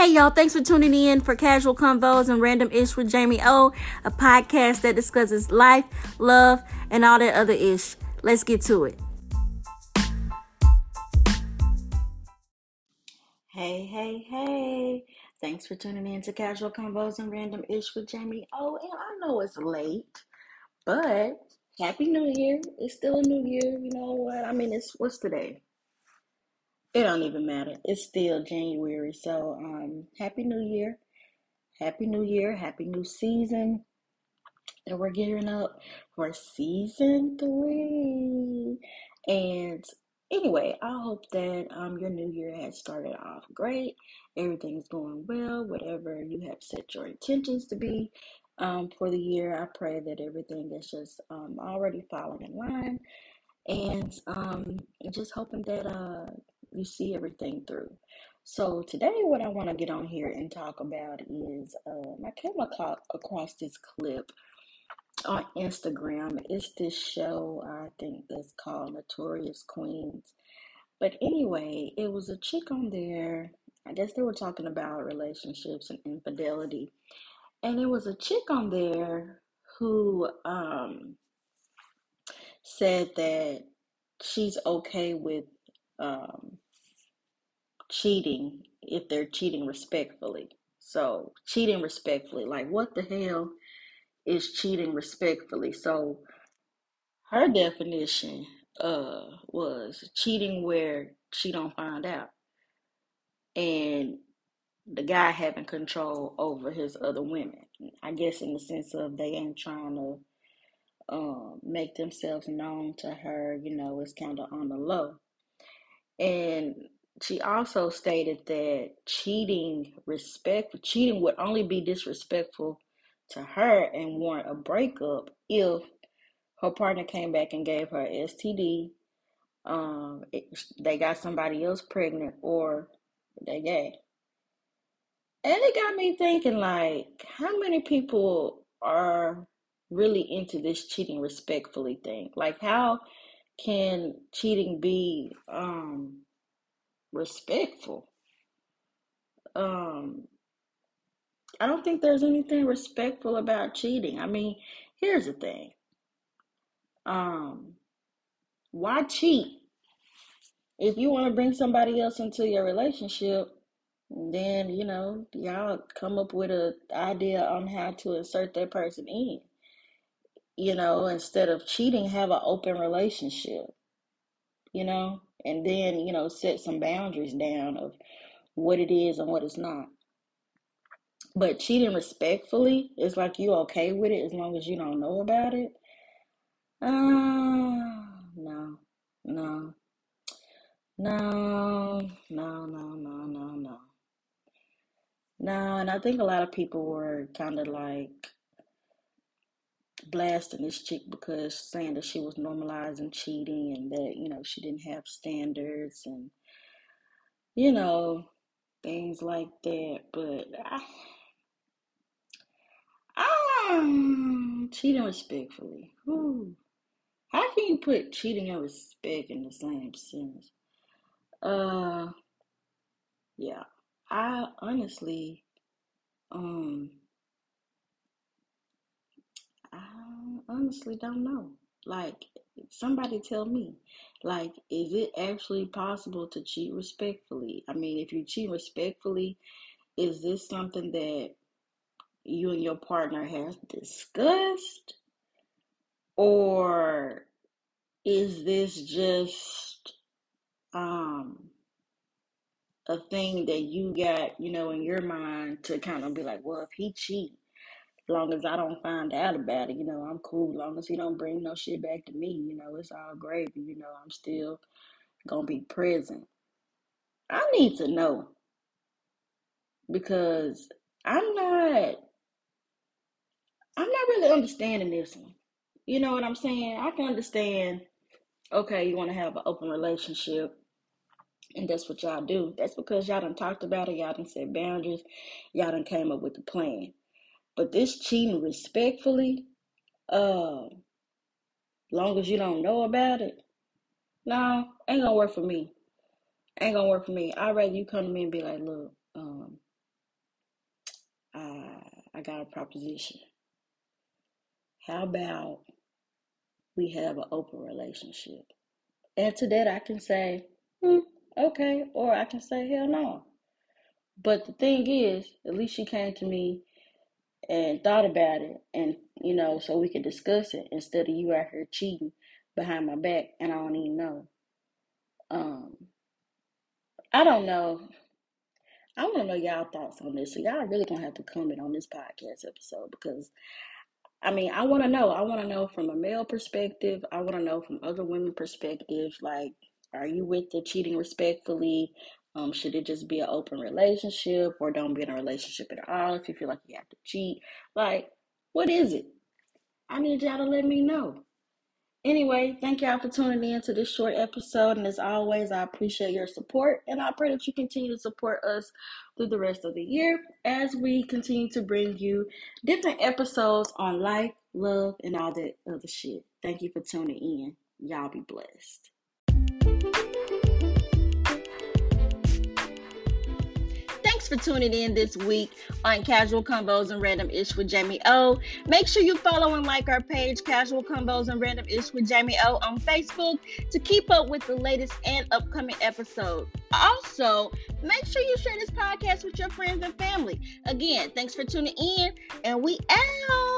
Hey y'all, thanks for tuning in for Casual Convos and Random Ish with Jamie O, a podcast that discusses life, love, and all that other ish. Let's get to it. Hey, hey, hey. Thanks for tuning in to Casual Convos and Random Ish with Jamie O. And I know it's late, but Happy New Year. It's still a new year. You know what? I mean, it's what's today? It don't even matter. It's still January. So, um, Happy New Year. Happy New Year. Happy New Season. And we're gearing up for season three. And anyway, I hope that um your new year has started off great. Everything's going well, whatever you have set your intentions to be um for the year. I pray that everything is just um already falling in line and um just hoping that uh you see everything through. So today, what I want to get on here and talk about is um, I came across, across this clip on Instagram. It's this show I think that's called Notorious Queens. But anyway, it was a chick on there. I guess they were talking about relationships and infidelity, and it was a chick on there who um said that she's okay with um cheating if they're cheating respectfully. So, cheating respectfully, like what the hell is cheating respectfully? So, her definition uh was cheating where she don't find out and the guy having control over his other women. I guess in the sense of they ain't trying to um, make themselves known to her, you know, it's kind of on the low. And she also stated that cheating respect cheating would only be disrespectful to her and warrant a breakup if her partner came back and gave her STD, um, it, they got somebody else pregnant, or they gay. And it got me thinking, like, how many people are really into this cheating respectfully thing? Like, how can cheating be um respectful? Um, I don't think there's anything respectful about cheating. I mean, here's the thing. Um, why cheat? If you want to bring somebody else into your relationship, then you know y'all come up with an idea on how to insert that person in. You know, instead of cheating, have an open relationship. You know, and then you know set some boundaries down of what it is and what it's not. But cheating respectfully is like you okay with it as long as you don't know about it. Uh, no, no, no, no, no, no, no, no. No, and I think a lot of people were kind of like blasting this chick because saying that she was normalizing cheating and that, you know, she didn't have standards and, you know, things like that. But I, I cheating respectfully. Whew. How can you put cheating and respect in the same sentence? Uh, yeah. I honestly, um, I honestly don't know. Like, somebody tell me, like, is it actually possible to cheat respectfully? I mean, if you cheat respectfully, is this something that you and your partner have discussed? Or is this just um a thing that you got, you know, in your mind to kind of be like, well, if he cheat, long as I don't find out about it, you know, I'm cool. Long as he don't bring no shit back to me, you know, it's all gravy. You know, I'm still gonna be present. I need to know because I'm not, I'm not really understanding this one. You know what I'm saying? I can understand. Okay, you want to have an open relationship, and that's what y'all do. That's because y'all done talked about it. Y'all done set boundaries. Y'all done came up with a plan. But this cheating respectfully, uh, long as you don't know about it, no, ain't gonna work for me. Ain't gonna work for me. I'd rather you come to me and be like, look, um, I got a proposition. How about we have an open relationship? And to that, I can say, hmm, okay, or I can say, hell no. But the thing is, at least she came to me and thought about it, and you know, so we could discuss it instead of you out here cheating behind my back, and I don't even know. Um, I don't know. I want to know y'all thoughts on this. So y'all really gonna have to comment on this podcast episode because I mean, I want to know. I want to know from a male perspective. I want to know from other women perspective. Like, are you with the cheating respectfully? Um, should it just be an open relationship or don't be in a relationship at all if you feel like you have to cheat? Like, what is it? I need y'all to let me know. Anyway, thank y'all for tuning in to this short episode. And as always, I appreciate your support. And I pray that you continue to support us through the rest of the year as we continue to bring you different episodes on life, love, and all that other shit. Thank you for tuning in. Y'all be blessed. For tuning in this week on Casual Convos and Random Ish with Jamie O. Make sure you follow and like our page, Casual Convos and Random Ish with Jamie O, on Facebook to keep up with the latest and upcoming episodes. Also, make sure you share this podcast with your friends and family. Again, thanks for tuning in, and we out.